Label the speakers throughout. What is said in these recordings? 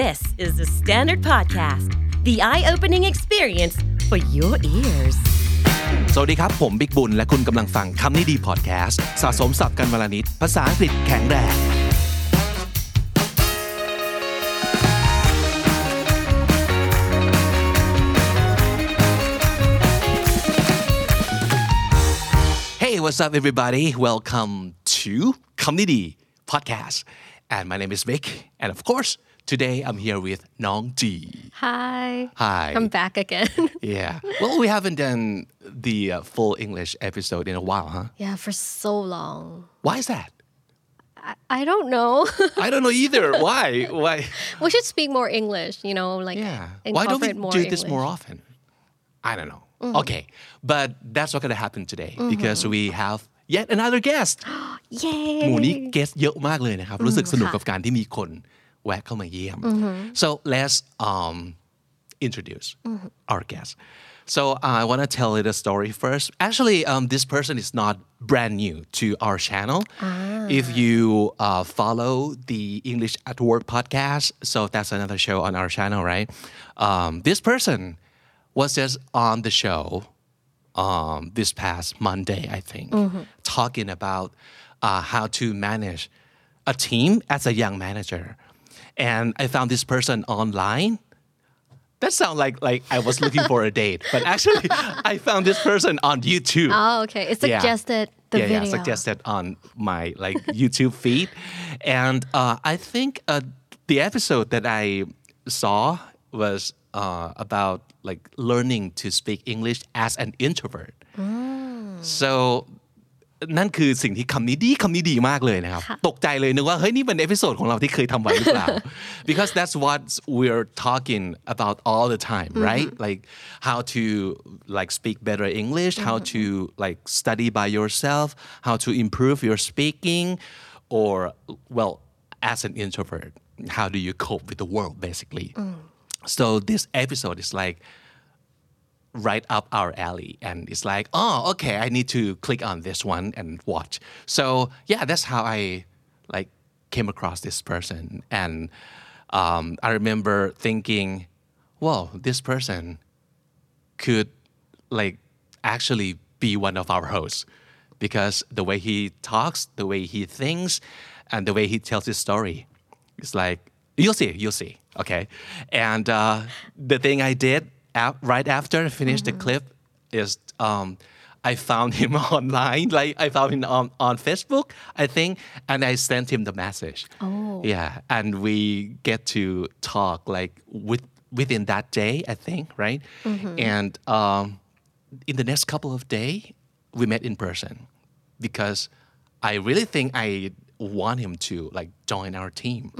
Speaker 1: This is the Standard Podcast. The eye-opening experience for your ears.
Speaker 2: สวัสดีครับ ผมบิ๊กบุญ และคุณกำลังฟังคำนี้ดีพอดแคสต์สะสมสับกันวลนิด ภาษาอังกฤษแข็งแรง Hey what's up everybody welcome to คำนี้ดี podcast and my name is Big and of course Today I'm here with Nong Ji.
Speaker 3: Hi.
Speaker 2: Hi.
Speaker 3: I'm back again.
Speaker 2: yeah. Well, we haven't done the uh, full English episode in a while, huh?
Speaker 3: Yeah, for so long.
Speaker 2: Why is that?
Speaker 3: I, I don't know.
Speaker 2: I don't know either. Why? Why?
Speaker 3: We should speak more English, you know, like
Speaker 2: yeah. Why don't we do this more often? I don't know. Mm. Okay. But that's not going to happen today mm-hmm. because we have yet another guest หมู่นี้เกสเยอะมากเลยนะครับ รู้สึกสนุกกับการที่มีคน แวะเข้ามาเยี่ยม so let's um, introduce our guest so uh, I want to tell it a story first actually um, this person is not brand new to our channel if you uh, follow the English at Work podcast so that's another show on our channel right um, this person was just on the show um, this past Monday, I think, talking about uh, how to manage a team as a young manager. And I found this person online. That sounds like like I was looking for a date, but actually I found this person on YouTube.
Speaker 3: Oh, okay. It
Speaker 2: Yeah.
Speaker 3: suggested the
Speaker 2: yeah,
Speaker 3: video.
Speaker 2: yeah, suggested on my like YouTube feed, and uh, I think uh, the episode that I saw was uh, about like learning to speak English as an introvert. So นั่นคือสิ่งที่คำนี้ดีคำนี้ดีมากเลยนะครับ ตกใจเลยนึกว่า เฮ้ย นี่เป็นเอพิโซดของเราที่เคยทำไว้หรือเปล่า because that's what we're talking about all the time right like how to like speak better English how to like study by yourself how to improve your speaking or well as an introvert how do you cope with the world basically so this episode is like right up our alley and it's like oh okay i need to click on this one and watch. So yeah that's how i like came across this person. And um, i remember thinking well this person could like actually be one of our hosts. Because the way he talks the way he thinks and the way he tells his story it's like you'll see you'll see okay? And uh, the thing i did right after I finished the clip is um, I found him online like I found him on, on Facebook I think and I sent him the message.
Speaker 3: Oh.
Speaker 2: yeah and we get to talk like with within that day I think right? And um, in the next couple of days we met in person because I really think I want him to like join our team.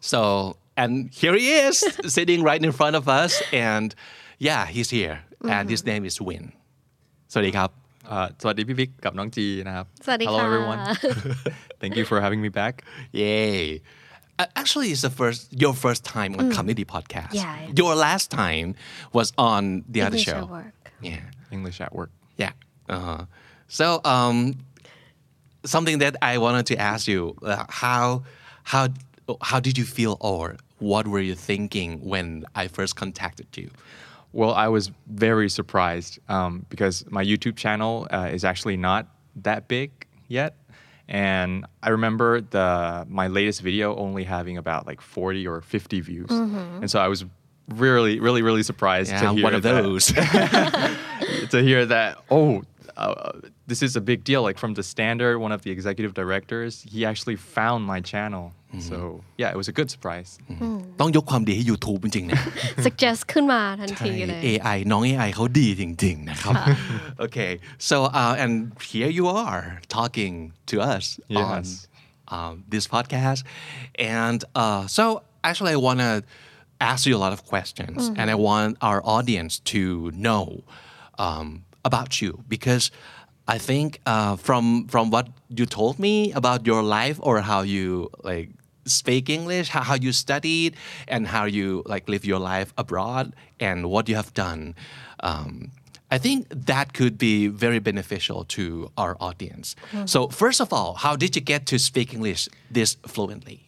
Speaker 2: So, and here he is sitting right in front of us. And yeah he's here. Mm-hmm. and his mm-hmm. name is Win. สวัสดีครับ
Speaker 4: uh, สวัสดีพี่บิ๊กกับน้องจีนะครับ Hello everyone. Thank you for having me back.
Speaker 2: Yay. Uh, actually it's the first your first time on mm. คำนี้ดี podcast.
Speaker 3: Yeah,
Speaker 2: your last time was on the other show.
Speaker 3: at work.
Speaker 2: yeah.
Speaker 4: English at work.
Speaker 2: Yeah. Uh-huh. so um something that I wanted to ask you uh, how how how did you feel, or what were you thinking when I first contacted you?
Speaker 4: Well I was very surprised um, because my YouTube channel uh, is actually not that big yet and I remember the my latest video only having about like 40 or 50 views and so I was really really really surprised to
Speaker 2: Yeah,
Speaker 4: hear
Speaker 2: one of
Speaker 4: that-
Speaker 2: those.
Speaker 4: to hear that oh uh, this is a big deal like from the standard one of the executive directors he actually found my channel so yeah it was a good surprise
Speaker 2: ต้องยกความดีให้ YouTube จริงๆนะ
Speaker 3: suggest ขึ้นมาทัน
Speaker 2: ใช่
Speaker 3: ทีเลย
Speaker 2: AI น้อง AI เขาดีจริงๆนะครับ okay so uh, and here you are talking to us on
Speaker 4: Yes.
Speaker 2: um, this podcast and uh, so actually I want to ask you a lot of questions and I want our audience to know um, about you because I think uh, from from what you told me about your life or how you like speak English, how, how you studied, and how you like live your life abroad, and what you have done. Um, I think that could be very beneficial to our audience. So first of all, how did you get to speak English this fluently?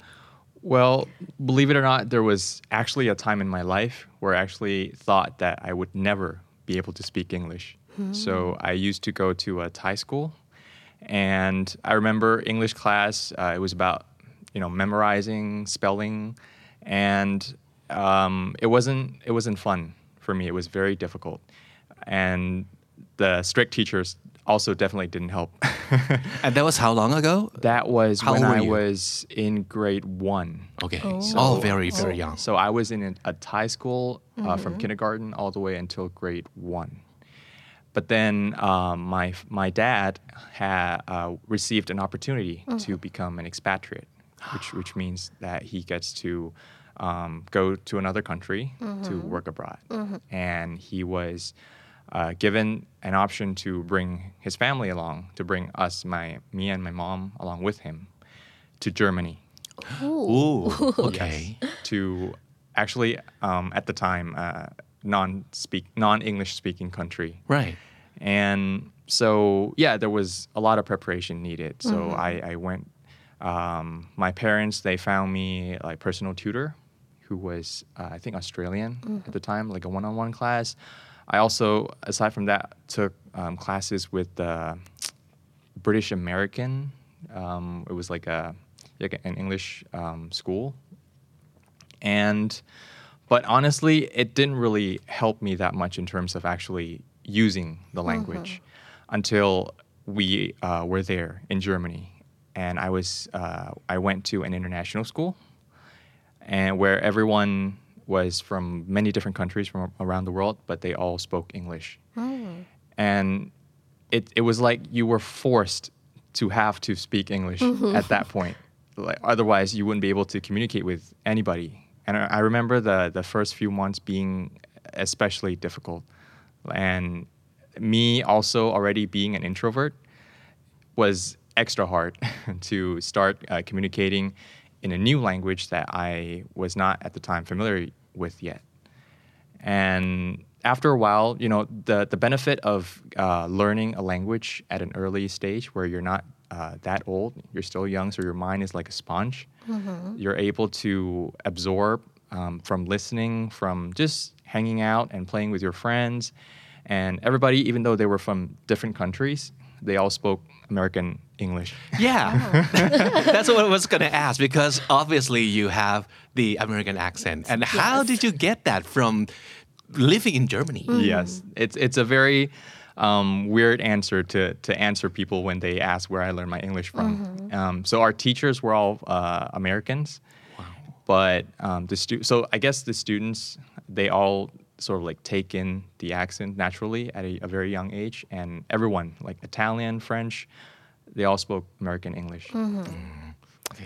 Speaker 4: Well, believe it or not, there was actually a time in my life where I actually thought that I would never be able to speak English. So I used to go to a Thai school, and I remember English class. Uh, it was about you know memorizing, spelling, and um, it wasn't it wasn't fun for me. It was very difficult, and the strict teachers also definitely didn't help.
Speaker 2: And that was how long ago?
Speaker 4: that was
Speaker 2: How
Speaker 4: when I
Speaker 2: you?
Speaker 4: was in grade one.
Speaker 2: Okay.
Speaker 3: Oh.
Speaker 2: Oh, very, very young.
Speaker 4: So I was in a, a Thai school uh, from kindergarten all the way until grade one. But then um, my my dad had uh, received an opportunity to become an expatriate, which which means that he gets to um, go to another country to work abroad, and he was. Uh, given an option to bring his family along, to bring us, my me and my mom along with him, to Germany
Speaker 2: Ooh. Okay.
Speaker 4: to actually um, at the time uh, non speak non English speaking country,
Speaker 2: Right.
Speaker 4: and so yeah, there was a lot of preparation needed. So I, I went. Um, my parents they found me like personal tutor, who was uh, I think Australian at the time, like a one on one class. I also aside from that took um, classes with the British American. Um, it was like a like an English um, school, and but honestly, it didn't really help me that much in terms of actually using the language until we uh, were there in Germany, and I was uh, I went to an international school, and where everyone was from many different countries from around the world, but they all spoke English, and it it was like you were forced to have to speak English at that point. Like, otherwise, you wouldn't be able to communicate with anybody. And I remember the the first few months being especially difficult, and me also already being an introvert was extra hard to start uh, communicating in a new language that I was not at the time familiar with yet. And after a while, you know, the, the benefit of uh, learning a language at an early stage where you're not uh, that old, you're still young, so your mind is like a sponge. You're able to absorb um, from listening, from just hanging out and playing with your friends. And everybody, even though they were from different countries, they all spoke American English.
Speaker 2: Yeah. That's what I was going to ask because obviously you have the American accent. And how did you get that from living in Germany?
Speaker 4: Yes, it's it's a very um, weird answer to to answer people when they ask where I learned my English from. Um, so our teachers were all uh, Americans, but um, the stu- so I guess the students they all sort of like take in the accent naturally at a, a very young age, and everyone like Italian, French, they all spoke American English.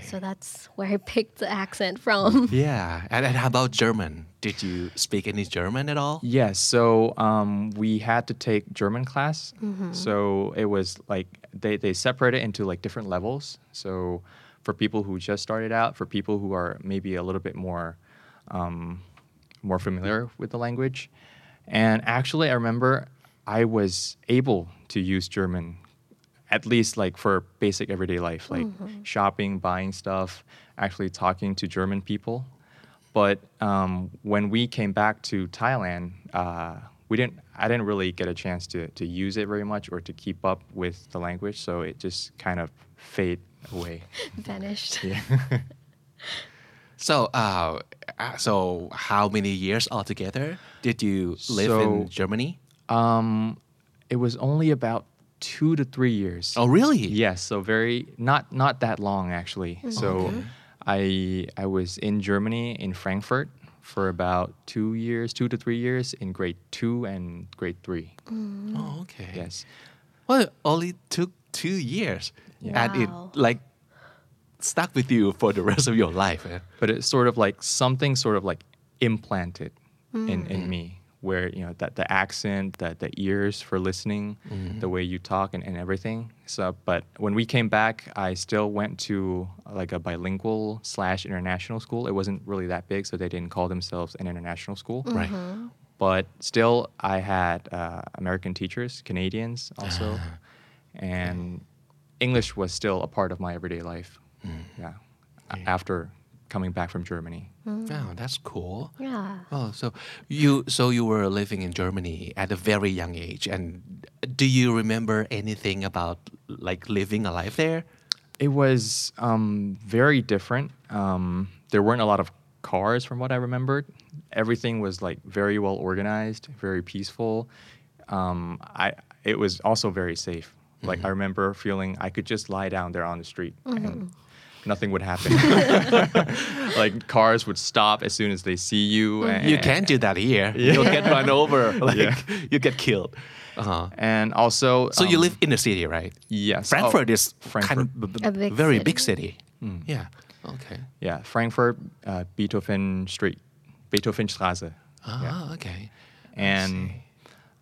Speaker 3: So that's where I picked the accent from.
Speaker 2: Yeah. And, and how about German? Did you speak any German at all?
Speaker 4: Yes. So um, we had to take German class. So it was like they, they separate it into like different levels. So for people who just started out, for people who are maybe a little bit more um, more familiar with the language. And actually, I remember I was able to use German at least like for basic everyday life, like shopping, buying stuff, actually talking to German people. But um, when we came back to Thailand, uh, we didn't. I didn't really get a chance to to use it very much or to keep up with the language, so it just kind of fade away.
Speaker 3: Vanished. Yeah.
Speaker 2: So, uh, uh, so how many years altogether did you live
Speaker 4: So-
Speaker 2: in Germany?
Speaker 4: Um, it was only about two to three years.
Speaker 2: Oh, really?
Speaker 4: Yes, so very not not that long actually. So I I was in Germany in Frankfurt for about two years, two to three years in grade two and grade three.
Speaker 2: Oh, okay.
Speaker 4: Yes.
Speaker 2: Well, it only took two years, and it like stuck with you for the rest of your life. eh?
Speaker 4: But it's sort of like something sort of like implanted in, in me where you know that the accent, the the ears for listening, mm-hmm. the way you talk and, and everything. So but when we came back I still went to like a bilingual slash international school. It wasn't really that big, so they didn't call themselves an international school. Mm-hmm.
Speaker 2: Right.
Speaker 4: But still I had uh, American teachers, Canadians also. Ah. and English was still a part of my everyday life. Mm. Yeah. a- After coming back from Germany.
Speaker 2: Oh, that's cool.
Speaker 3: Yeah.
Speaker 2: Oh, so you so you were living in Germany at a very young age, and do you remember anything about like living a life there?
Speaker 4: It was um, very different. Um, there weren't a lot of cars, from what I remembered. Everything was like very well organized, very peaceful. Um, I it was also very safe. Like I remember feeling I could just lie down there on the street and nothing would happen. like cars would stop as soon as they see you. And,
Speaker 2: You can't do that here. You'll get run over. Like you get killed. Uh-huh.
Speaker 4: And also,
Speaker 2: So you
Speaker 4: um,
Speaker 2: live in the city, right?
Speaker 4: Yes.
Speaker 2: Frankfurt
Speaker 4: Oh,
Speaker 2: is kind of b- b-
Speaker 3: A big
Speaker 2: very
Speaker 3: city.
Speaker 2: big city. Yeah. Okay.
Speaker 4: Yeah, Frankfurt, uh, Beethoven Street, Beethovenstraße.
Speaker 2: Ah, okay.
Speaker 4: And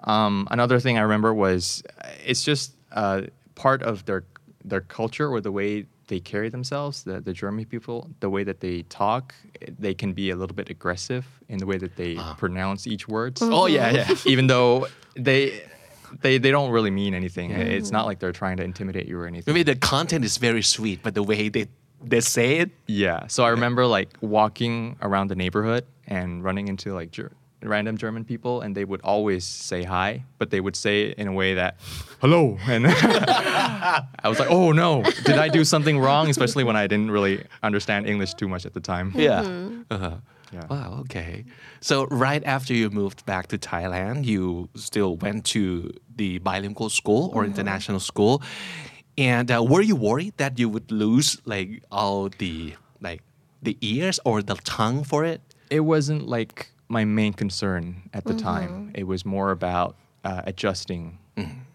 Speaker 4: um, another thing I remember was uh, it's just uh, part of their their culture or the way they carry themselves. The the German people, the way that they talk, they can be a little bit aggressive in the way that they ah. pronounce each word.
Speaker 2: Oh, oh yeah, yeah.
Speaker 4: Even though they. They, they don't really mean anything. It's not like they're trying to intimidate you or anything.
Speaker 2: Maybe the content is very sweet, but the way they they say it.
Speaker 4: Yeah. So I remember like walking around the neighborhood and running into like ger- random German people, and they would always say hi, but they would say it in a way that, hello. And I was like, oh no, did I do something wrong? Especially when I didn't really understand English too much at the time.
Speaker 2: Yeah. Uh-huh.
Speaker 4: Yeah.
Speaker 2: Wow. Okay. So right after you moved back to Thailand, you still went to the bilingual school or international school, and uh, were you worried that you would lose like all the like the ears or the tongue for it?
Speaker 4: It wasn't like my main concern at the time. It was more about uh, adjusting,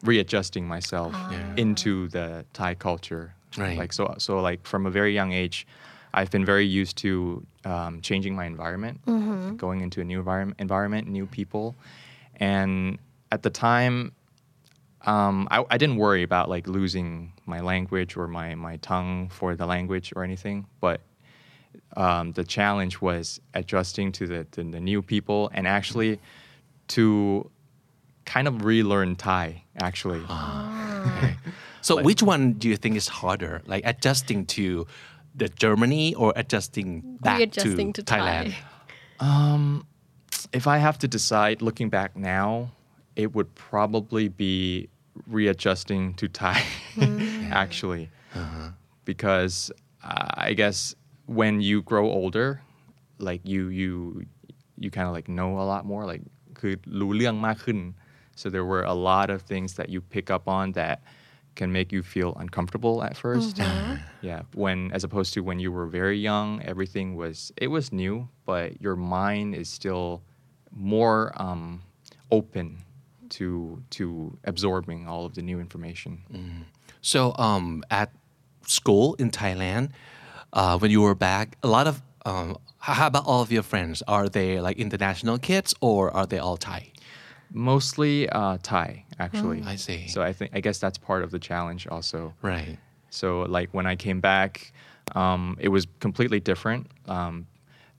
Speaker 4: readjusting myself into the Thai culture.
Speaker 2: Right.
Speaker 4: Like so, so like from a very young age, I've been very used to um, changing my environment, going into a new environment, environment, new people, and at the time, um, I, I didn't worry about like losing my language or my, my tongue for the language or anything, but um, the challenge was adjusting to the, to the new people and actually to kind of relearn Thai actually. Ah. Ah.
Speaker 2: So which one do you think is harder, like adjusting to the Germany or adjusting back to,
Speaker 3: to
Speaker 2: Thailand?
Speaker 3: Thai.
Speaker 4: Um, if I have to decide looking back now, it would probably be readjusting to Thai hmm. actually. Uh-huh. Because uh, I guess when you grow older, like you you you kind of like know a lot more like คือรู้เรื่องมากขึ้น so there were a lot of things that you pick up on that can make you feel uncomfortable at 1st yeah when as opposed to when you were very young everything was it was new but your mind is still more um, open to to absorbing all of the new information
Speaker 2: So um, at school in Thailand, uh, when you were back, a lot of um, how about all of your friends? Are they like international kids or are they all Thai?
Speaker 4: mostly uh, Thai actually
Speaker 2: I see.
Speaker 4: so I think I guess that's part of the challenge also
Speaker 2: Right.
Speaker 4: So like when I came back, um, it was completely different. Um,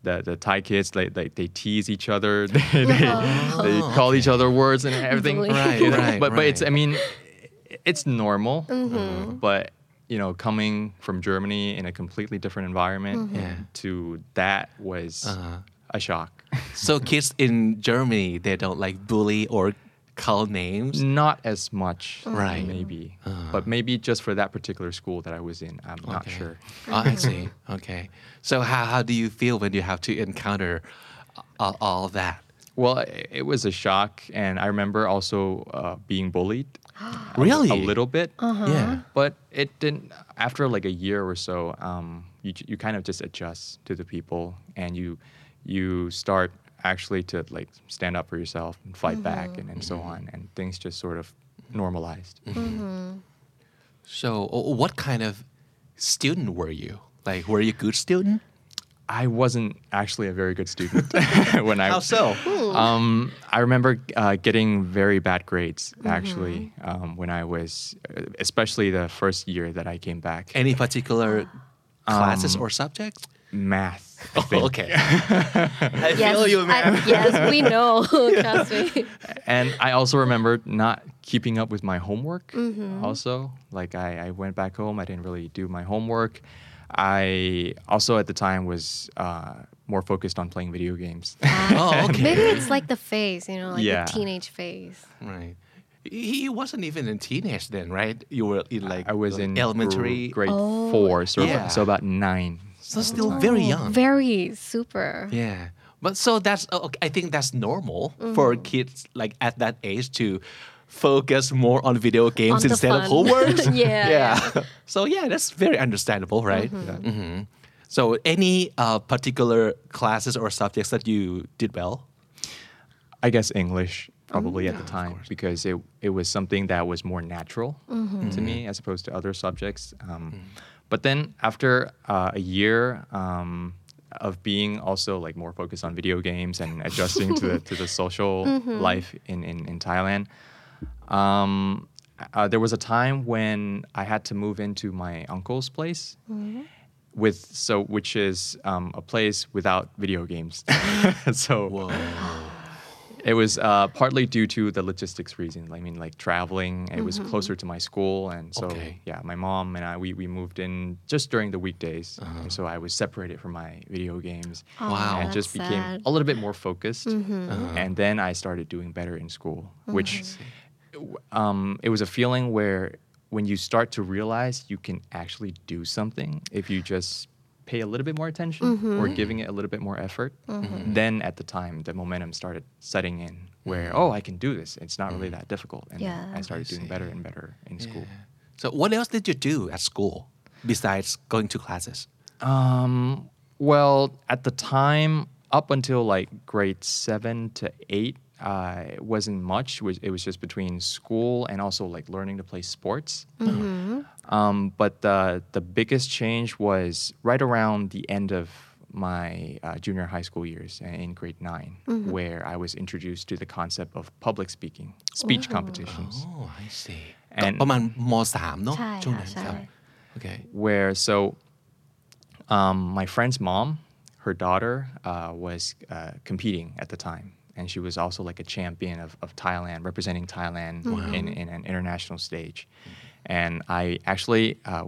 Speaker 4: the the Thai kids they they, they tease each other, they, they, they call each other words and everything.
Speaker 3: Bully.
Speaker 2: Right,
Speaker 4: You know,
Speaker 2: right,
Speaker 4: But but it's. I mean, it's normal. But you know, coming from Germany in a completely different environment mm-hmm.
Speaker 2: Yeah.
Speaker 4: to that was uh-huh. a shock.
Speaker 2: So kids in Germany, they don't like bully or call names.
Speaker 4: Not as much, mm-hmm.
Speaker 2: Right.
Speaker 4: Maybe, uh-huh. but maybe just for that particular school that I was in, I'm not sure.
Speaker 2: Oh, I see. Okay. So how, how do you feel when you have to encounter all, all that?
Speaker 4: Well, it was a shock, and I remember also uh, being bullied.
Speaker 2: Really?
Speaker 4: A little bit.
Speaker 2: Yeah.
Speaker 4: But it didn't. After like a year or so, um, you you kind of just adjust to the people, and you you start actually to like stand up for yourself and fight back, and, and so on, and things just sort of normalized.
Speaker 2: So uh, what kind of student were you? Like, were you a good student?
Speaker 4: I wasn't actually a very good student when I
Speaker 2: How so?
Speaker 4: Um, I remember uh, getting very bad grades actually um, when I was, uh, especially the first year that I came back.
Speaker 2: Any particular classes or subjects?
Speaker 4: Math. I think.
Speaker 2: okay. I
Speaker 3: Yes,
Speaker 2: feel you,
Speaker 3: I- yes, we know. Trust me.
Speaker 4: And I also remember not keeping up with my homework. Also, like I, I went back home, I didn't really do my homework. I also at the time was uh, more focused on playing video games.
Speaker 2: Oh, okay.
Speaker 3: Maybe it's like the phase, you know, like
Speaker 4: Yeah.
Speaker 3: the teenage phase.
Speaker 2: Right. He wasn't even a teenage then, right? You were in like
Speaker 4: I was in
Speaker 2: elementary.
Speaker 4: gr- grade
Speaker 3: Oh.
Speaker 4: four, so,
Speaker 2: Yeah.
Speaker 4: so about nine.
Speaker 2: So still very young.
Speaker 3: Very super.
Speaker 2: Yeah. But so that's oh, okay, I think that's normal for kids like at that age to focus more on video games
Speaker 3: On the
Speaker 2: instead of homework.
Speaker 3: Yeah,
Speaker 2: yeah. So yeah, that's very understandable, right? Mhm. So any uh, particular classes or subjects that you did well?
Speaker 4: I guess English probably
Speaker 2: Mm,
Speaker 4: at the time because it it was something that was more natural to me as opposed to other subjects. Um, But then after uh, a year um, of being also like more focused on video games and adjusting to the to the social life in in, in Thailand. Um, uh, there was a time when I had to move into my uncle's place, with so which is um, a place without video games. so it was uh, partly due to the logistics reasons. I mean, like traveling. It was closer to my school, and so
Speaker 2: Okay.
Speaker 4: yeah, my mom and I we, we moved in just during the weekdays, and so I was separated from my video games.
Speaker 2: Wow.
Speaker 4: and just
Speaker 3: that's
Speaker 4: became
Speaker 3: sad.
Speaker 4: a little bit more focused. And then I started doing better in school, which um, it was a feeling where when you start to realize you can actually do something if you just pay a little bit more attention or giving it a little bit more effort then at the time the momentum started setting in where oh i can do this. It's not really that difficult. And
Speaker 3: Yeah.
Speaker 4: i started doing better and better in school.
Speaker 2: So what else did you do at school besides going to classes?
Speaker 4: Um, well, at the time, up until like grade seven to eight, uh, it wasn't much. It was, it was just between school and also like learning to play sports. Um, but the the biggest change was right around the end of my uh, junior high school years uh, in grade 9 where I was introduced to the concept of public speaking, speech competitions.
Speaker 2: Oh, I see.
Speaker 4: And-
Speaker 2: ประมาณมสามเนอะ
Speaker 3: ใช่
Speaker 2: ช่วง
Speaker 3: ค่ะ
Speaker 2: นั้น
Speaker 3: ใช่
Speaker 2: ครับ Okay.
Speaker 4: where so um, my friend's mom, her daughter, uh, was uh, competing at the time, and she was also like a champion of, of Thailand, representing Thailand in, in an international stage. And I actually uh,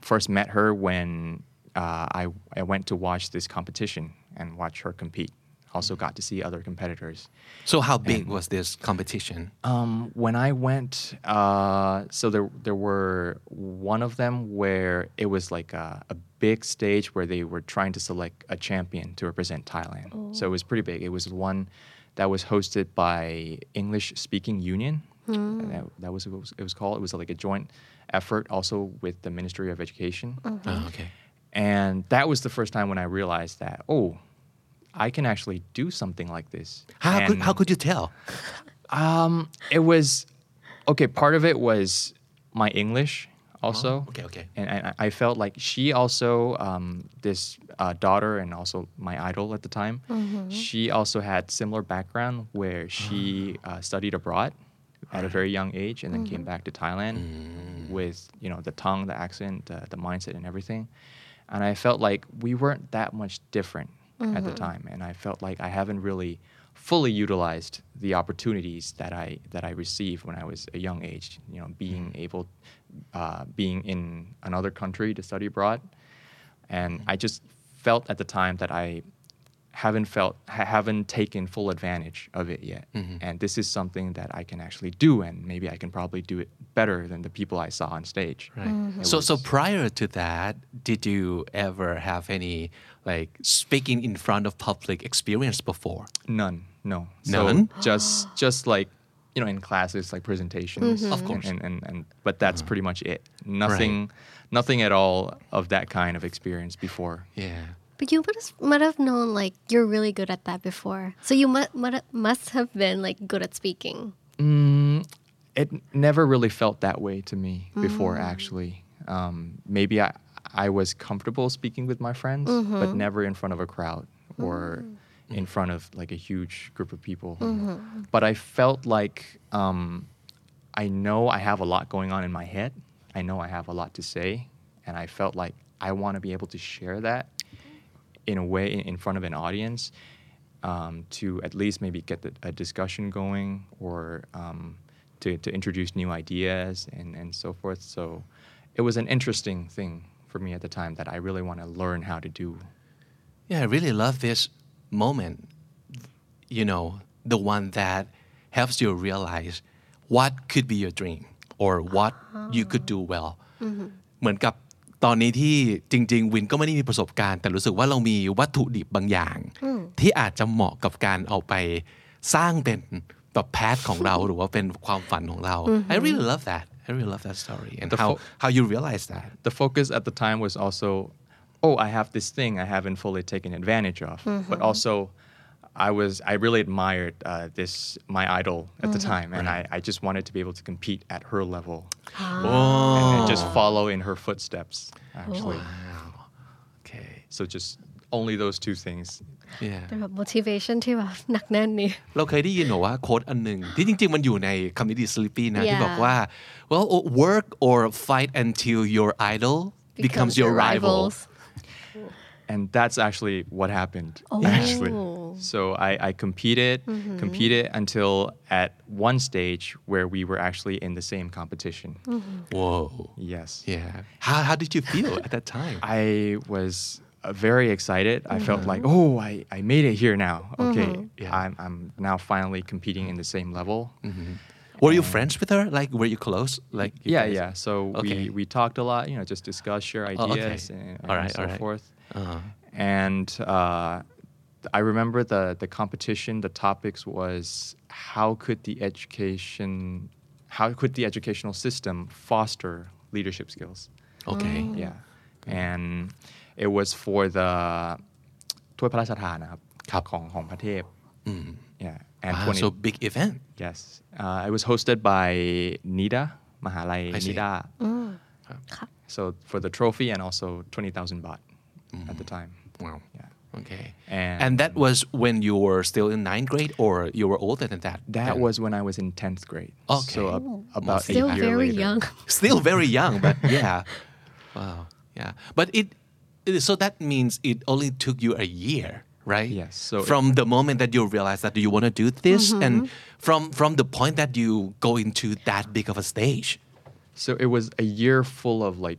Speaker 4: first met her when uh, I, I went to watch this competition and watch her compete. Also got to see other competitors.
Speaker 2: So how big was this competition?
Speaker 4: Um, when I went, uh, so there there were one of them where it was like a, a big stage where they were trying to select a champion to represent Thailand. So it was pretty big. It was one that was hosted by English Speaking Union. And That, that was what it was called. It was like a joint effort also with the Ministry of Education.
Speaker 2: Oh, okay.
Speaker 4: And that was the first time when I realized that oh, I can actually do something like this.
Speaker 2: How could, how could you tell?
Speaker 4: um, it was okay. Part of it was my English also.
Speaker 2: Oh, okay, okay.
Speaker 4: And I, I felt like she also, um, this uh, daughter and also my idol at the time, she also had similar background where she uh, studied abroad at a very young age and then came back to Thailand with you know the tongue, the accent, uh, the mindset, and everything. And I felt like we weren't that much different at the time, and I felt like I haven't really fully utilized the opportunities that I that I received when I was a young age. You know, being able, uh, being in another country to study abroad, and I just felt at the time that I haven't felt ha- haven't taken full advantage of it yet and this is something that i can actually do and maybe i can probably do it better than the people i saw on stage
Speaker 2: Right.
Speaker 3: Mm-hmm.
Speaker 2: So so prior to that, did you ever have any like speaking in front of public experience before?
Speaker 4: none no
Speaker 2: None?
Speaker 4: so just just like you know in classes like presentations mm-hmm.
Speaker 2: Of course.
Speaker 4: and, and, and but that's uh-huh. pretty much it. Nothing nothing at all of that kind of experience before.
Speaker 2: Yeah.
Speaker 3: But you must might have known like you're really good at that before. So you must must have been like good at speaking.
Speaker 4: Mm, it never really felt that way to me before mm. actually. Um, maybe I, I was comfortable speaking with my friends but mm-hmm. never in front of a crowd or mm. In front of like a huge group of people but i felt like um, i know i have a lot going on in my head i know i have a lot to say and i felt like i want to be able to share that in a way in, in front of an audience um, to at least maybe get the, a discussion going or um, to, to introduce new ideas and, and so forth. So it was an interesting thing for me at the time that I really want to learn how to do.
Speaker 2: Yeah, I really love this moment. You know, the one that helps you realize what could be your dream or what you could do well. เหมือนกับตอนนี้ที่จริง ๆ วินก็ไม่ได้มีประสบการณ์ แต่รู้สึกว่าเรามีวัตถุดิบบางอย่าง ที่อาจจะเหมาะกับการเอาไปสร้างเป็นแบบแพทของเราหรือว่าเป็นความฝันของเรา I really love that I really love that story and
Speaker 4: The
Speaker 2: how
Speaker 4: fo-
Speaker 2: how you realize that
Speaker 4: The focus at the time was also, oh, I have this thing I haven't fully taken advantage of. But also, I was I really admired uh, this my idol at the time, and I, I just wanted to be able to compete at her level and, and just follow in her footsteps. Actually,
Speaker 2: okay
Speaker 4: so just only those two things.
Speaker 2: yeah
Speaker 3: เป็นแบบ motivation ที่แบบหนักแน่นนี่
Speaker 2: เราเคยได้ยินหรอว่าโค้ดอันหนึ่งที่จริง ๆ มันอยู่ในคำนิดี Sleepy นะ ที่
Speaker 3: Yeah.
Speaker 2: บอกว่า well work or fight until your idol becomes your rival
Speaker 4: and that's actually what happened
Speaker 3: Oh.
Speaker 4: actually. Oh. So I, I competed mm-hmm. competed until at one stage where we were actually in the same competition. Mm-hmm.
Speaker 2: Whoa.
Speaker 4: Yes.
Speaker 2: Yeah. How how did you feel at that time?
Speaker 4: I was uh, very excited. I felt mm-hmm. like oh I, I made it here now. Okay
Speaker 2: Yeah.
Speaker 4: I'm, I'm now finally competing in the same level.
Speaker 2: Were you um, friends with her? Like were you close? Like you
Speaker 4: yeah
Speaker 2: guys-
Speaker 4: yeah. So
Speaker 2: Okay.
Speaker 4: we, we talked a lot you know just discuss share
Speaker 2: Oh, okay.
Speaker 4: ideas and,
Speaker 2: All
Speaker 4: and
Speaker 2: right,
Speaker 4: so
Speaker 2: all right.
Speaker 4: forth
Speaker 2: Uh-huh.
Speaker 4: and uh, I remember the the competition. The topics was how could the education, how could the educational system foster leadership skills?
Speaker 2: okay
Speaker 4: Yeah, and it was for the ถ้วยพระราชทานนะครับ
Speaker 2: ครับ
Speaker 4: ของของพระเทพ Yeah, and
Speaker 2: wow,
Speaker 4: 20
Speaker 2: so big event
Speaker 4: yes, uh, it was hosted by NIDA มหาลัย
Speaker 2: I see.
Speaker 4: NIDA. So for the trophy and also 20,000 baht at the time.
Speaker 2: wow
Speaker 4: Yeah.
Speaker 2: okay
Speaker 4: And-
Speaker 2: and that was when you were still in ninth grade or you were older than that
Speaker 4: That
Speaker 2: then?
Speaker 4: was when I was in 10th grade.
Speaker 2: Okay.
Speaker 4: So uh, about
Speaker 3: still
Speaker 4: years
Speaker 3: very
Speaker 4: later.
Speaker 3: young
Speaker 2: still very young but yeah wow yeah but it it- so that means it only took you a year right
Speaker 4: Yes, so-
Speaker 2: from the moment that you realize that you want to do this and from from the point that you go into that big of a stage
Speaker 4: So it was a year full of like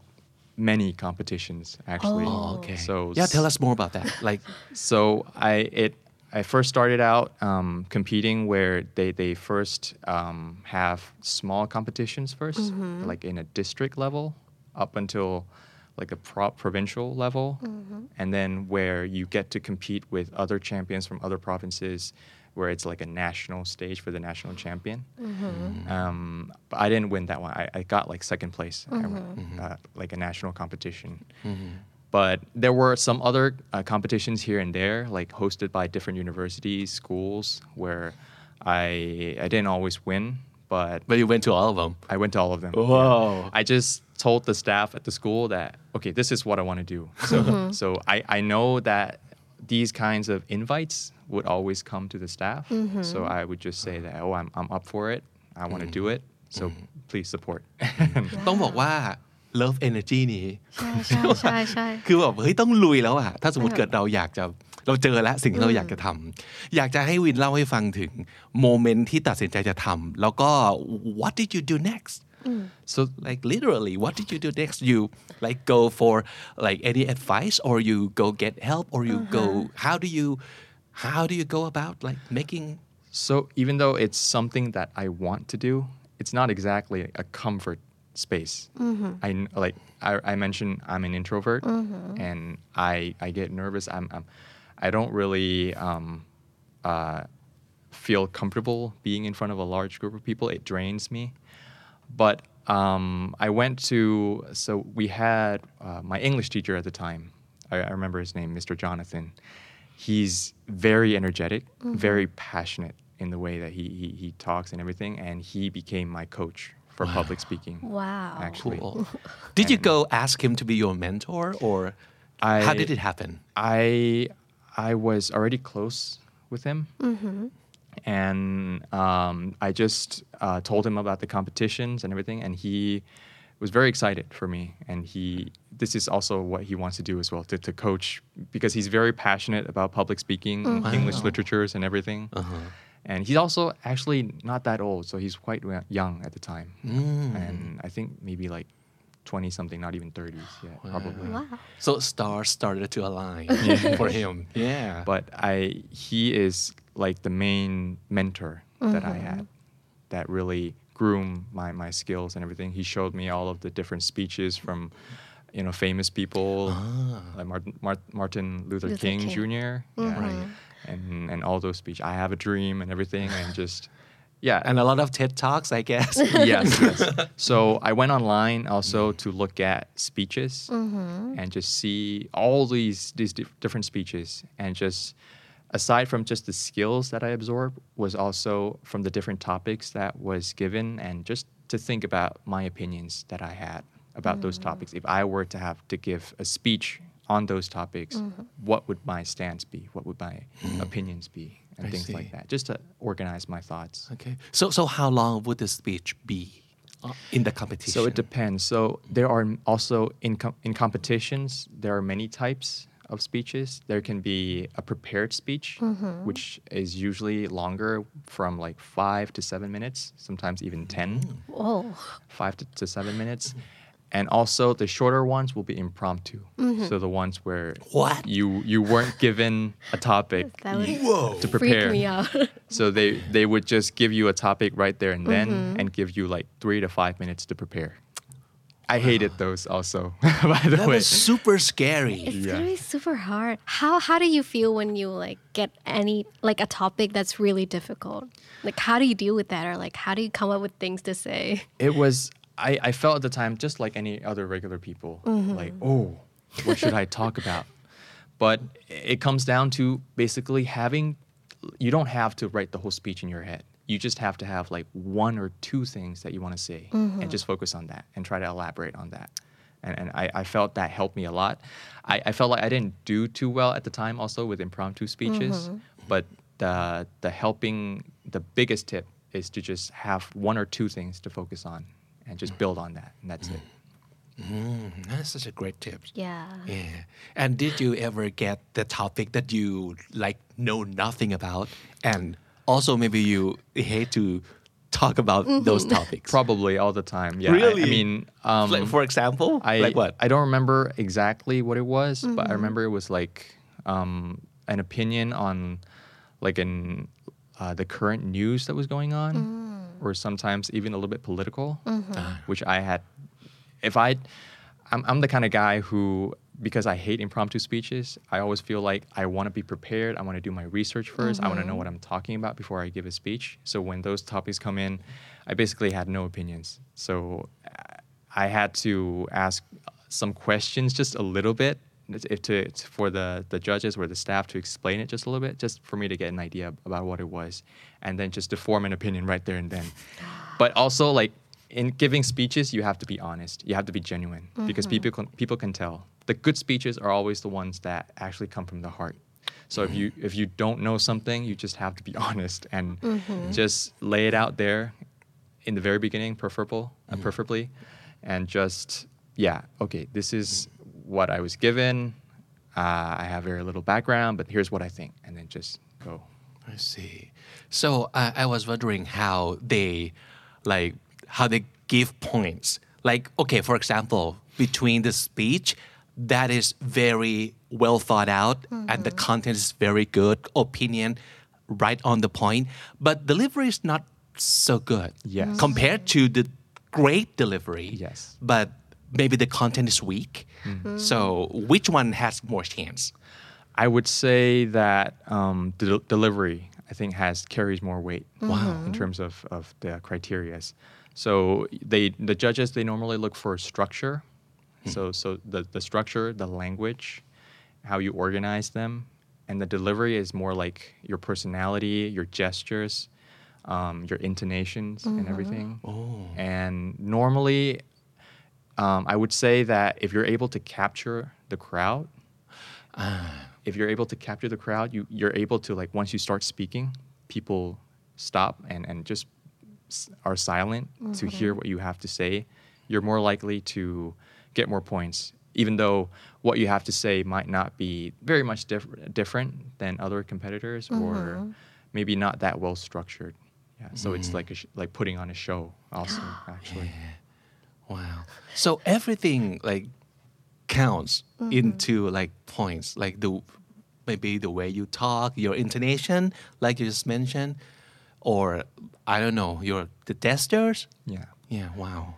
Speaker 4: many competitions actually.
Speaker 2: Oh, okay.
Speaker 4: So
Speaker 2: yeah tell us more about that. like
Speaker 4: So I it I first started out um, competing where they they first um, have small competitions 1st like in a district level, up until like a pro- provincial level, and then where you get to compete with other champions from other provinces, where it's like a national stage for the national champion. Um, but I didn't win that one. I, I got like second place, I won, uh, like a national competition. But there were some other uh, competitions here and there, like hosted by different universities, schools, where I I didn't always win, but
Speaker 2: but you went to all of them
Speaker 4: I went to all of them.
Speaker 2: Whoa.
Speaker 4: I just told the staff at the school that okay, this is what I want to do. So so I, I know that these kinds of invites would always come to the staff. So I would just say that oh I'm I'm up for it. I want to do it. So please support.
Speaker 2: ต้องบอกว่า love energy นี้
Speaker 3: ใช่ใช่ใช่ใช่
Speaker 2: คือแบบเฮ้ยต้องลุยแล้วอะถ้าสมมติเกิดเราอยากจะเราเจอแล้วสิ่งที่เราอยากจะทำอยากจะให้วินเล่าให้ฟังถึงโมเมนต์ที่ตัดสินใจจะทำแล้วก็ what did you do next
Speaker 4: so
Speaker 2: like literally what did you do next you like go for like any advice or you go get help or you go how do you how do you go about like making
Speaker 4: So even though it's something that I want to do, it's not exactly a comfort space. I like I, I mentioned I'm an introvert and I I get nervous. I'm, I'm I don't really um, uh, feel comfortable being in front of a large group of people. It drains me. But um, I went to so we had uh, my English teacher at the time. I, I remember his name, Mr. Jonathan. He's very energetic, very passionate in the way that he, he he talks and everything, and he became my coach for public speaking.
Speaker 3: Wow.
Speaker 4: Actually,
Speaker 2: cool did you go ask him to be your mentor or
Speaker 4: I-
Speaker 2: how did it happen
Speaker 4: I I was already close with him, and um, I just uh, told him about the competitions and everything, and he was very excited for me. And he this is also what he wants to do as well to, to coach because he's very passionate about public speaking, English literatures, and everything. And he's also actually not that old, so he's quite young at the time, and I think maybe like 20 something, not even 30s yet, probably.
Speaker 3: Wow.
Speaker 2: So stars started to align for him. Yeah.
Speaker 4: But I, he is like the main mentor that I had mm-hmm. that really groomed my, my skills and everything. He showed me all of the different speeches from, you know, famous people ah. like Martin, Mart- Martin Luther,
Speaker 3: Luther
Speaker 4: King,
Speaker 3: King.
Speaker 4: Jr. Mm-hmm. Yeah.
Speaker 2: Right.
Speaker 4: And, and all those speeches. I have a dream and everything. And just, yeah.
Speaker 2: and a lot of TED Talks, I guess.
Speaker 4: yes, yes. So I went online also to look at speeches mm-hmm. and just see all these these dif- different speeches and just aside from just the skills that I absorbed was also from the different topics that was given and just to think about my opinions that I had about those mm. topics. If I were to have to give a speech on those topics, mm-hmm. what would my stance be? What would my mm. opinions be? And
Speaker 2: I
Speaker 4: things
Speaker 2: see.
Speaker 4: like that. Just to organize my thoughts.
Speaker 2: okay. So so how long would the speech be uh, in the competition?
Speaker 4: So it depends. So there are also in com- in competitions there are many types of speeches. There can be a prepared speech, which is usually longer, from like five to seven minutes, sometimes even ten,
Speaker 3: Oh.
Speaker 4: five to, to seven minutes. And also the shorter ones will be impromptu. So the ones where
Speaker 2: What?
Speaker 4: you you weren't given a topic
Speaker 3: That would
Speaker 4: you- to
Speaker 3: freak
Speaker 4: prepare.
Speaker 3: me out.
Speaker 4: So they they would just give you a topic right there and then
Speaker 3: Mm-hmm.
Speaker 4: and give you like three to five minutes to prepare. I hated those also, by the
Speaker 2: that
Speaker 4: way.
Speaker 2: was super scary.
Speaker 3: It's
Speaker 4: Yeah.
Speaker 3: gonna be super hard. How how do you feel when you like get any like a topic that's really difficult? Like how do you deal with that, or like how do you come up with things to say?
Speaker 4: It was I, I felt at the time just like any other regular people. Mm-hmm. Like, oh, what should I talk about? But it comes down to basically having you don't have to write the whole speech in your head. You just have to have like one or two things that you want to say and mm-hmm. just focus on that and try to elaborate on that. And, and I, I felt that helped me a lot. I, I felt like I didn't do too well at the time also with impromptu speeches, mm-hmm. but the, the helping, the biggest tip is to just have one or two things to focus on and just build on that. And that's it.
Speaker 2: Mm, that's such a great tip.
Speaker 3: Yeah.
Speaker 2: Yeah. And did you ever get the topic that you like know nothing about and also maybe you hate to talk about those topics?
Speaker 4: Probably all the time. Yeah. I- I, mean, um,
Speaker 2: like for example,
Speaker 4: I
Speaker 2: like what?
Speaker 4: I don't remember exactly what it was, but I remember it was like um, an opinion on like an uh, the current news that was going on, or sometimes even a little bit political, mm-hmm. ah. which I had. If I, I'm, I'm the kind of guy who because I hate impromptu speeches, I always feel like I want to be prepared. I want to do my research 1st I want to know mm-hmm. what I'm talking about before I give a speech. So when those topics come in, I basically had no opinions. So uh, I had to ask some questions just a little bit if to, for the, the judges or the staff to explain it just a little bit, just for me to get an idea about what it was, and then just to form an opinion right there and then. But also like in giving speeches, you have to be honest. You have to be genuine because mm-hmm. people can, people can tell. The good speeches are always the ones that actually come from the heart. So if you if you don't know something, you just have to be honest and mm-hmm. just lay it out there in the very beginning, preferable, uh, mm. preferably, and just yeah, okay, this is what I was given. Uh, I have very little background, but here's what I think, and then just go.
Speaker 2: I see. So I I was wondering how they, like, how they give points. Like, okay, for example, between the speech that is very well thought out and the content is very good, opinion right on the point, but delivery is not so good.
Speaker 4: Yes.
Speaker 2: Compared to the great delivery.
Speaker 4: Yes.
Speaker 2: But maybe the content is weak. So which one has more chance?
Speaker 4: I would say that um, del- delivery, I think, has carries more weight. Wow. In terms of, of the criterias. So they the judges they normally look for structure. So so the, the structure, the language, how you organize them, and the delivery is more like your personality, your gestures, um, your intonations, and everything. Oh. And normally, um, I would say that if you're able to capture the crowd, if you're able to capture the crowd, you you're able to like once you start speaking, people stop and and just are silent to mm-hmm. hear what you have to say. You're more likely to get more points, even though what you have to say might not be very much diff- different than other competitors or mm-hmm. maybe not that well structured. Yeah, so it's mm. like a sh- like putting on a show also actually.
Speaker 2: Wow. So everything like counts mm-hmm. into like points, like the maybe the way you talk, your intonation, like you just mentioned, or I don't know, your the gestures.
Speaker 4: Yeah.
Speaker 2: Yeah. Wow.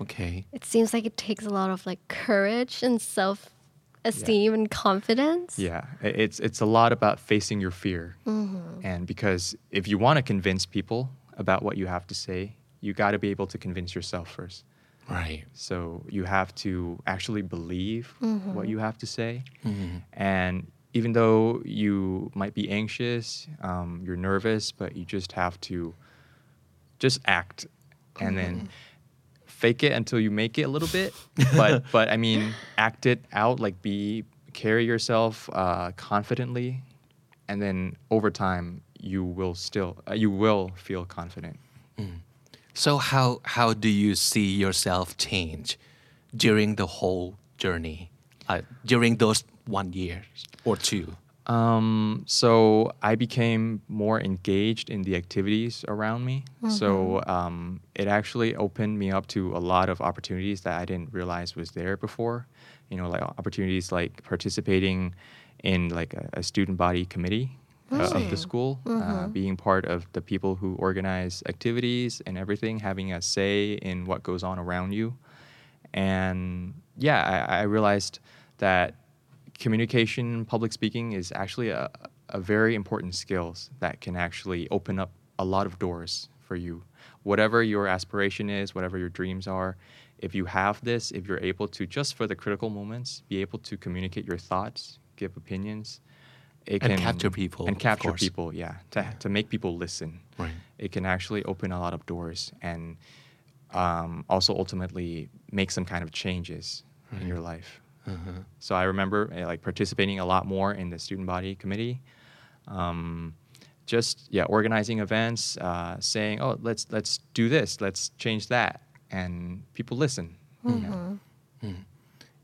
Speaker 2: Okay.
Speaker 3: It seems like it takes a lot of like courage and self esteem and confidence.
Speaker 4: Yeah, it's it's a lot about facing your fear, mm-hmm. and because if you want to convince people about what you have to say, you got to be able to convince yourself first.
Speaker 2: Right.
Speaker 4: So you have to actually believe what you have to say, and even though you might be anxious, um, you're nervous, but you just have to just act, and then fake it until you make it a little bit. But but I mean, act it out. Like be carry yourself uh, confidently, and then over time you will still uh, you will feel confident.
Speaker 2: So how how do you see yourself change during the whole journey, uh, during those one year or two?
Speaker 4: Um, so I became more engaged in the activities around me. So um, it actually opened me up to a lot of opportunities that I didn't realize was there before. You know, like opportunities like participating in like a, a student body committee uh, of the school, uh, being part of the people who organize activities and everything, having a say in what goes on around you. And yeah, I, I realized that communication, public speaking is actually a, a very important skills that can actually open up a lot of doors for you. Whatever your aspiration is, whatever your dreams are, if you have this, if you're able to just for the critical moments be able to communicate your thoughts, give opinions, it
Speaker 2: And
Speaker 4: can
Speaker 2: capture people,
Speaker 4: and capture people, yeah, to, to make people listen.
Speaker 2: Right.
Speaker 4: It can actually open a lot of doors and um, also ultimately make some kind of changes in your life. So I remember uh, like participating a lot more in the student body committee. Um, just yeah, organizing events, uh, saying, "Oh, let's let's do this, let's change that," and people listen. you know.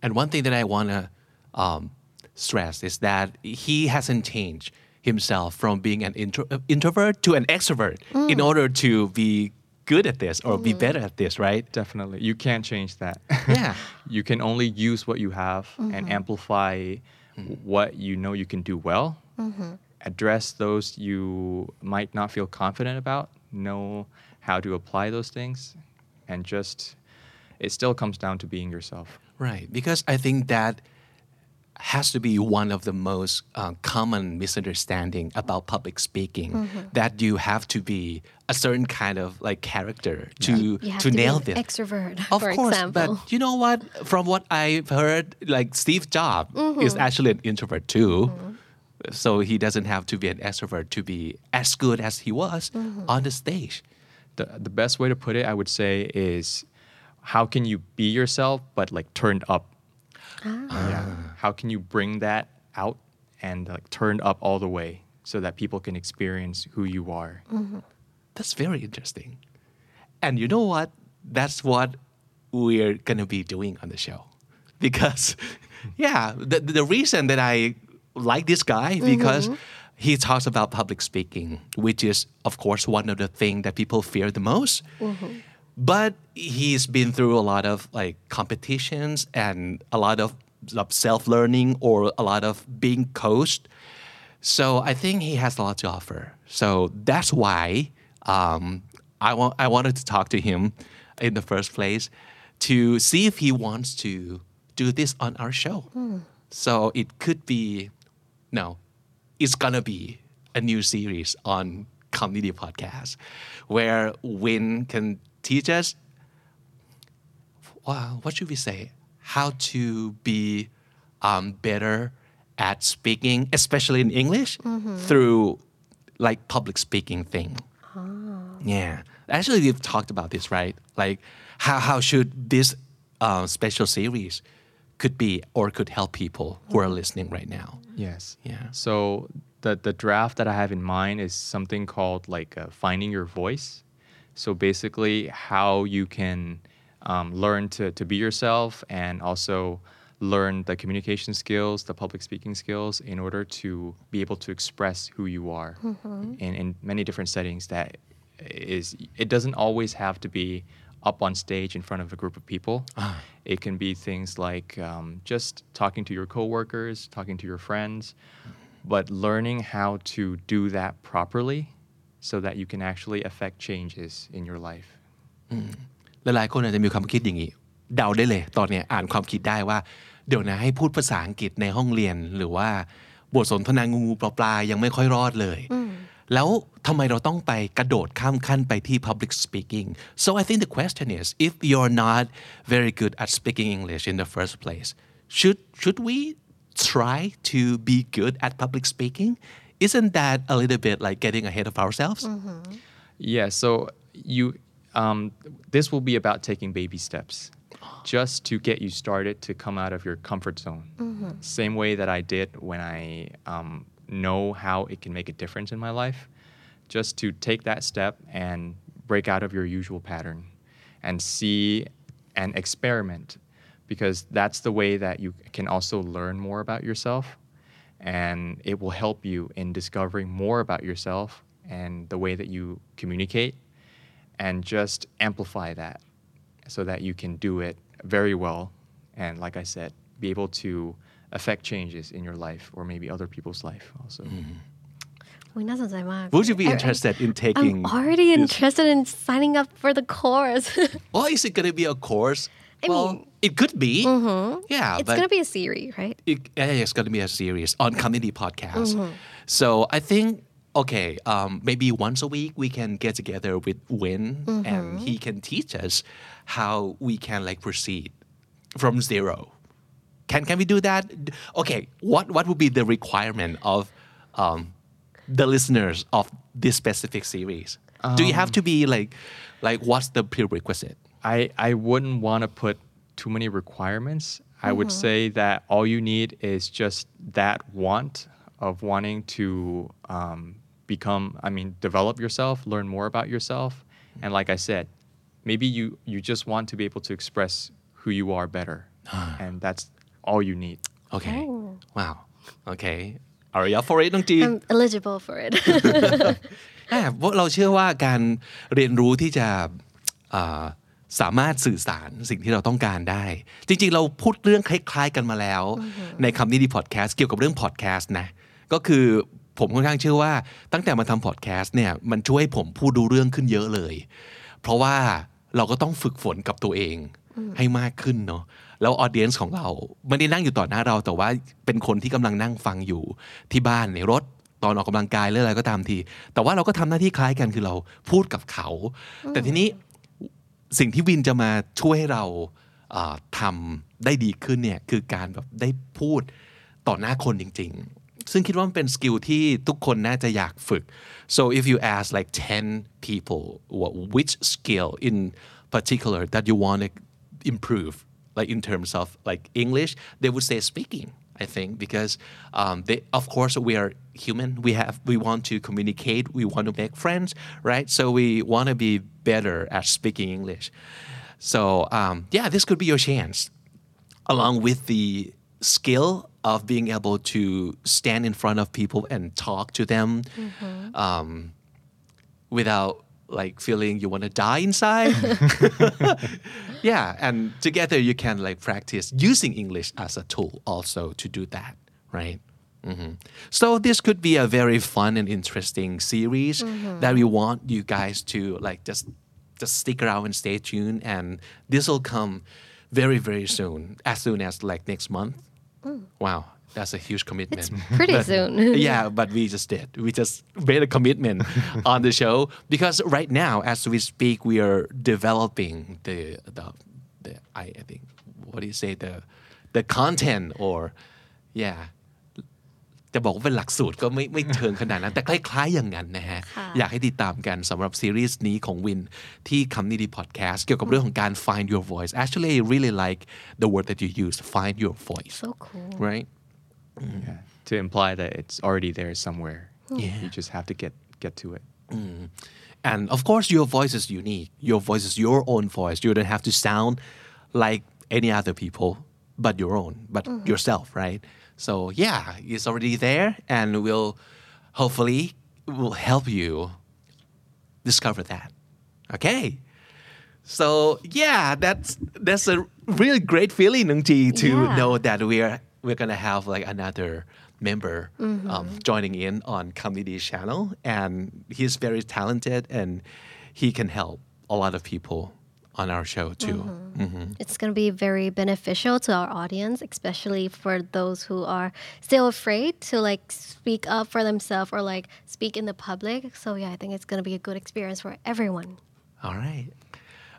Speaker 2: And one thing that I want to um, stress is that he hasn't changed himself from being an intro- uh, introvert to an extrovert in mm. order to be good at this or be mm. better at this, right?
Speaker 4: Definitely, you can't change that.
Speaker 2: Yeah.
Speaker 4: you can only use what you have and mm-hmm. amplify mm. what you know you can do well. Mm-hmm. Address those you might not feel confident about. Know how to apply those things, and just it still comes down to being yourself.
Speaker 2: Right, because I think that has to be one of the most uh, common misunderstanding about public speaking that you have to be a certain kind of like character to
Speaker 3: You have
Speaker 2: to
Speaker 3: to,
Speaker 2: nail this.
Speaker 3: extrovert,
Speaker 2: Of
Speaker 3: for
Speaker 2: course,
Speaker 3: example.
Speaker 2: but you know what? From what I've heard, like Steve Jobs
Speaker 3: Mm-hmm.
Speaker 2: is actually an introvert too. So he doesn't have to be an extrovert to be as good as he was
Speaker 3: Mm-hmm.
Speaker 2: on the stage.
Speaker 4: The the best way to put it, I would say, is how can you be yourself but like turned up? Yeah. How can you bring that out and like turned up all the way so that people can experience who you are? Mm-hmm.
Speaker 2: That's very interesting. And you know what? That's what we're going to be doing on the show. Because, yeah, the, the reason that I like this guy, mm-hmm. because he talks about public speaking, which is, of course, one of the things that people fear the most. Mm-hmm. But he's been through a lot of like competitions and a lot of, of self learning or a lot of being coached. So I think he has a lot to offer. So that's why um, I want I wanted to talk to him in the first place to see if he wants to do this on our show. So it could be no, it's gonna be a new series on community podcast where Win can teach us wow, what should we say? How to be um, better at speaking, especially in English, through like public speaking thing. Yeah, actually, we've talked about this, right? Like, how how should this uh, special series could be or could help people who are listening right now?
Speaker 4: Yes.
Speaker 2: Yeah.
Speaker 4: So the the draft that I have in mind is something called like uh, finding your voice. So basically, how you can um, learn to to be yourself and also learn the communication skills, the public speaking skills, in order to be able to express who you are in in many different settings. That is, it doesn't always have to be up on stage in front of a group of people. It can be things like um, just talking to your coworkers, talking to your friends, but learning how to do that properly so that you can actually affect changes in your life.
Speaker 2: หลายๆคนอาจจะมีความคิดอย่างนี้เดาได้เลย ตอนเนี้ยอ่านความคิดได้ว่า เดี๋ยวนะให้พูดภาษาอังกฤษในห้องเรียนหรือว่าบทสนทนางูๆปลาๆยังไม่ค่อยรอดเลย แล้วทำไมเราต้องไปกระโดดข้ามขั้นไปที่ public speaking so I think the question is if you're not very good at speaking English in the first place should should we try to be good at public speaking isn't that a little bit like getting ahead of ourselves
Speaker 4: Yeah, so you um, this will be about taking baby steps just to get you started to come out of your comfort zone. Same way that I did when I um, know how it can make a difference in my life. Just to take that step and break out of your usual pattern and see and experiment because that's the way that you can also learn more about yourself and it will help you in discovering more about yourself and the way that you communicate and just amplify that so that you can do it very well and like i said be able to affect changes in your life or maybe other people's life also
Speaker 3: mm-hmm.
Speaker 2: Would you be interested in taking?
Speaker 3: I'm already
Speaker 2: this?
Speaker 3: interested in signing up for the course.
Speaker 2: well, oh, is it going to be a course?
Speaker 3: I
Speaker 2: well,
Speaker 3: mean,
Speaker 2: it could be. Mm-hmm. Yeah,
Speaker 3: it's
Speaker 2: going
Speaker 3: to be a series, right?
Speaker 2: It, it's going to be a series on comedy podcast.
Speaker 3: Mm-hmm.
Speaker 2: So I think okay, um, maybe once a week we can get together with Win
Speaker 3: Mm-hmm.
Speaker 2: and he can teach us how we can like proceed from zero. Can can we do that? Okay, what what would be the requirement of um, the listeners of this specific series? do you have to be like like what's the prerequisite?
Speaker 4: I, I wouldn't want to put too many requirements. I would say that all you need is just that want of wanting to um, become, I mean, develop yourself, learn more about yourself. And like I said, maybe you, you just want to be able to express who you are better. and that's all you need.
Speaker 2: Okay. Wow. Okay. Are you up for it น้องจีน
Speaker 3: I'm eligible for it.
Speaker 2: อ่าเพราะเราเชื่อว่าการเรียนรู้ที่จะอ่าสามารถสื่อสารสิ่งที่เราต้องการได้ จริงๆ เราพูดเรื่องคล้ายๆกันมาแล้ว ในคำนี้ดีพอดแคสต์เกี่ยวกับเรื่องพอดแคสต์นะ ก็คือ ผมค่อนข้างเชื่อว่า ตั้งแต่มาทำพอดแคสต์เนี่ยมันช่วยให้ผมพูดดูเรื่องขึ้นเยอะเลย เพราะว่าเราก็ต้องฝึกฝนกับตัวเองให้มากขึ้นเนาะแล้วออเดียนส์ของเราไม่ได้นั่งอยู่ต่อหน้าเรา แต่ว่าเป็นคนที่กำลังนั่งฟังอยู่ที่บ้านในรถตอนออกกำลังกายหรืออะไรก็ตามที แต่ว่าเราก็ทำหน้าที่คล้ายกันคือเราพูดกับเขา แต่ทีนี้สิ่งที่วินจะมาช่วยให้เราเอ่อทำได้ดีขึ้นเนี่ยคือการแบบได้พูดต่อหน้าคนจริงๆ ซึ่งคิดว่ามันเป็นสกิลที่ทุกคนน่าจะอยากฝึก so if you ask like 10 people what, which skill in particular that you want to improve like in terms of like English they would say speaking I think because um, they, of course we are human we have we want to communicate we want to make friends right so we want to be better at speaking English so um, yeah this could be your chance along with the skill of being able to stand in front of people and talk to them um, without like feeling you want to die inside. Yeah and together you can like practice using english as a tool also to do that right? Mhm. so this could be a very fun and interesting series that we want you guys to like just just stick around and stay tuned and this will come very very soon as soon as like next month wow that's a huge commitment It's
Speaker 3: Pretty
Speaker 2: But-
Speaker 3: soon.
Speaker 2: yeah, but we just did. We just made a commitment on the show because right now, as we speak, we are developing the the, the I, I think what do you say the the content or yeah จะบอกว่าเป็นหลักสูตรก็ไม่ไม่เชิงขนาดนั้น แต่คล้ายๆอย่างนั้นนะฮะ
Speaker 3: ค่ะ
Speaker 2: อยากให้ติดตามกันสำหรับซีรีส์นี้ของวินที่คำนี้ดีพอดแคสต์เกี่ยวกับเรื่องของการ find your voice actually I really like the word that you used find your voice
Speaker 3: so cool.
Speaker 2: right
Speaker 4: Yeah. To imply that it's already there somewhere.
Speaker 2: Yeah.
Speaker 4: You just have to get get to it.
Speaker 2: And of course, your voice is unique. Your voice is your own voice. You don't have to sound like any other people, but your own, but yourself, right? So yeah, it's already there, and we'll hopefully will help you discover that. Okay. So yeah, that's that's a really great feeling, Nung Ji, to
Speaker 3: Yeah.
Speaker 2: know that we're we're gonna have like another member
Speaker 3: Mm-hmm.
Speaker 2: um, joining in on Comedy Channel, and he's very talented and he can help a lot of people on our show too.
Speaker 3: Mm-hmm.
Speaker 2: Mhm.
Speaker 3: It's going to be very beneficial to our audience, especially for those who are still afraid to like speak up for themselves or like speak in the public. So yeah, I think it's going to be a good experience for everyone.
Speaker 2: All right.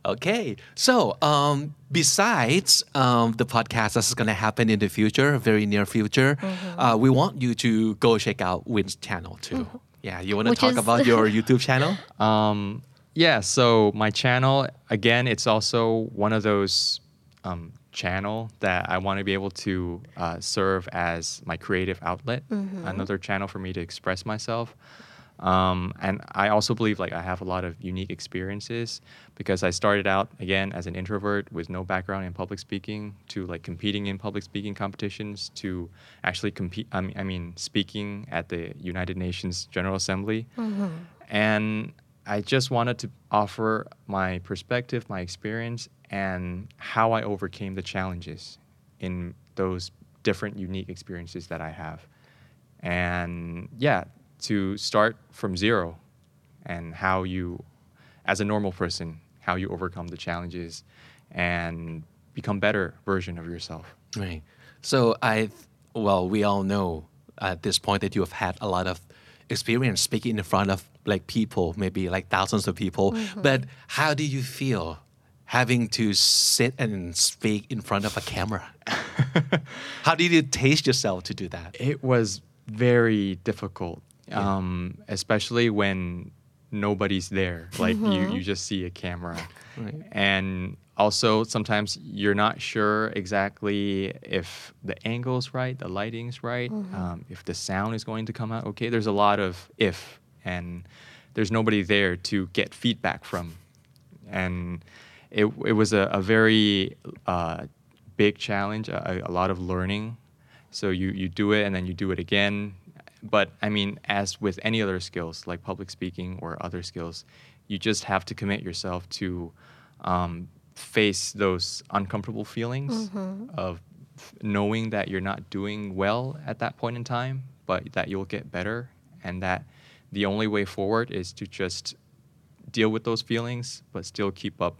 Speaker 2: Okay. So, um, besides um, the podcast that's going to happen in the future, very near future,
Speaker 3: Mm-hmm.
Speaker 2: uh, we want you to go check out Win's channel too. Yeah. You want to talk
Speaker 3: is-
Speaker 2: about your YouTube channel?
Speaker 4: Um, yeah, so my channel, again, it's also one of those um, channel that I want to be able to uh, serve as my creative outlet, another channel for me to express myself. Um, and I also believe like I have a lot of unique experiences because I started out again as an introvert with no background in public speaking to like competing in public speaking competitions to actually compete. I mean, I mean speaking at the United Nations General Assembly, and I just wanted to offer my perspective, my experience, and how I overcame the challenges in those different unique experiences that I have. And yeah, to start from zero and how you, as a normal person, how you overcome the challenges and become better version of yourself.
Speaker 2: Right. So I, well, we all know at this point that you have had a lot of experience speaking in front of like people, maybe like thousands of people. But how do you feel having to sit and speak in front of a camera? how did you taste yourself to do that?
Speaker 4: It was very difficult, um, especially when nobody's there. Like you, you just see a camera.
Speaker 2: Right.
Speaker 4: And also, sometimes you're not sure exactly if the angle's right, the lighting's right, um, if the sound is going to come out okay. There's a lot of if, and there's nobody there to get feedback from. And it, it was a, a very uh, big challenge, a, a lot of learning. So you, you do it and then you do it again. But I mean, as with any other skills like public speaking or other skills, you just have to commit yourself to um, face those uncomfortable feelings of f- knowing that you're not doing well at that point in time, but that you'll get better, and that the only way forward is to just deal with those feelings, but still keep up,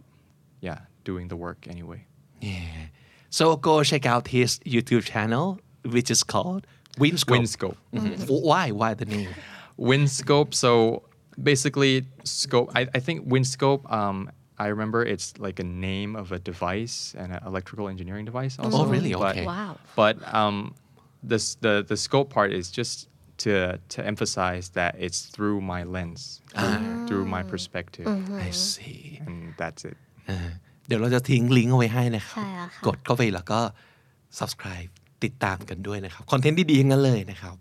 Speaker 4: yeah, doing the work anyway.
Speaker 2: Yeah. So go check out his YouTube channel, which is called Win-Scope.
Speaker 4: Win-Scope.
Speaker 2: Mhm. Why? Why the name?
Speaker 4: Win-Scope. So basically, scope. I, I think Win-Scope. Um, I remember it's like a name of a device, an electrical engineering device. Also.
Speaker 2: Oh, really?
Speaker 4: But-
Speaker 2: Okay.
Speaker 3: Wow.
Speaker 4: But um, this the the scope part is just to to emphasize that it's through my lens, through, ah. through my perspective. Mm-hmm.
Speaker 2: I see.
Speaker 4: And that's it.
Speaker 2: Uh, เดี๋ยวเราจะทิ้งลิงก์เอาไว้ให้นะครับกดเข้าไปแล้วก็ subscribe ติดตามกันด้วยนะครับคอนเทนต์ดีๆงั้นเลยนะครับ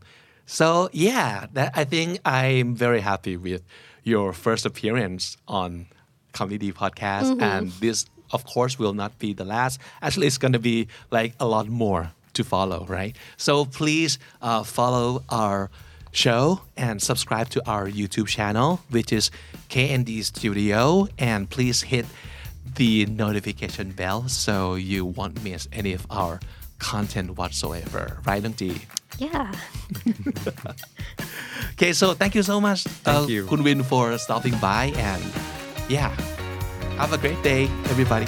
Speaker 2: so yeah that I think I'm very happy with your first appearance on คำนี้ดี Podcast mm-hmm. and this of course will not be the last actually it's going to be like a lot more to follow right so please uh, follow our show and subscribe to our YouTube channel which is KND Studio and please hit the notification bell so you won't miss any of our content whatsoever. Right, Nung?
Speaker 3: Yeah.
Speaker 2: Okay, so thank you so much,
Speaker 4: Thank
Speaker 2: uh,
Speaker 4: you.
Speaker 2: Kun Win, for stopping by. And yeah, have a great day, everybody.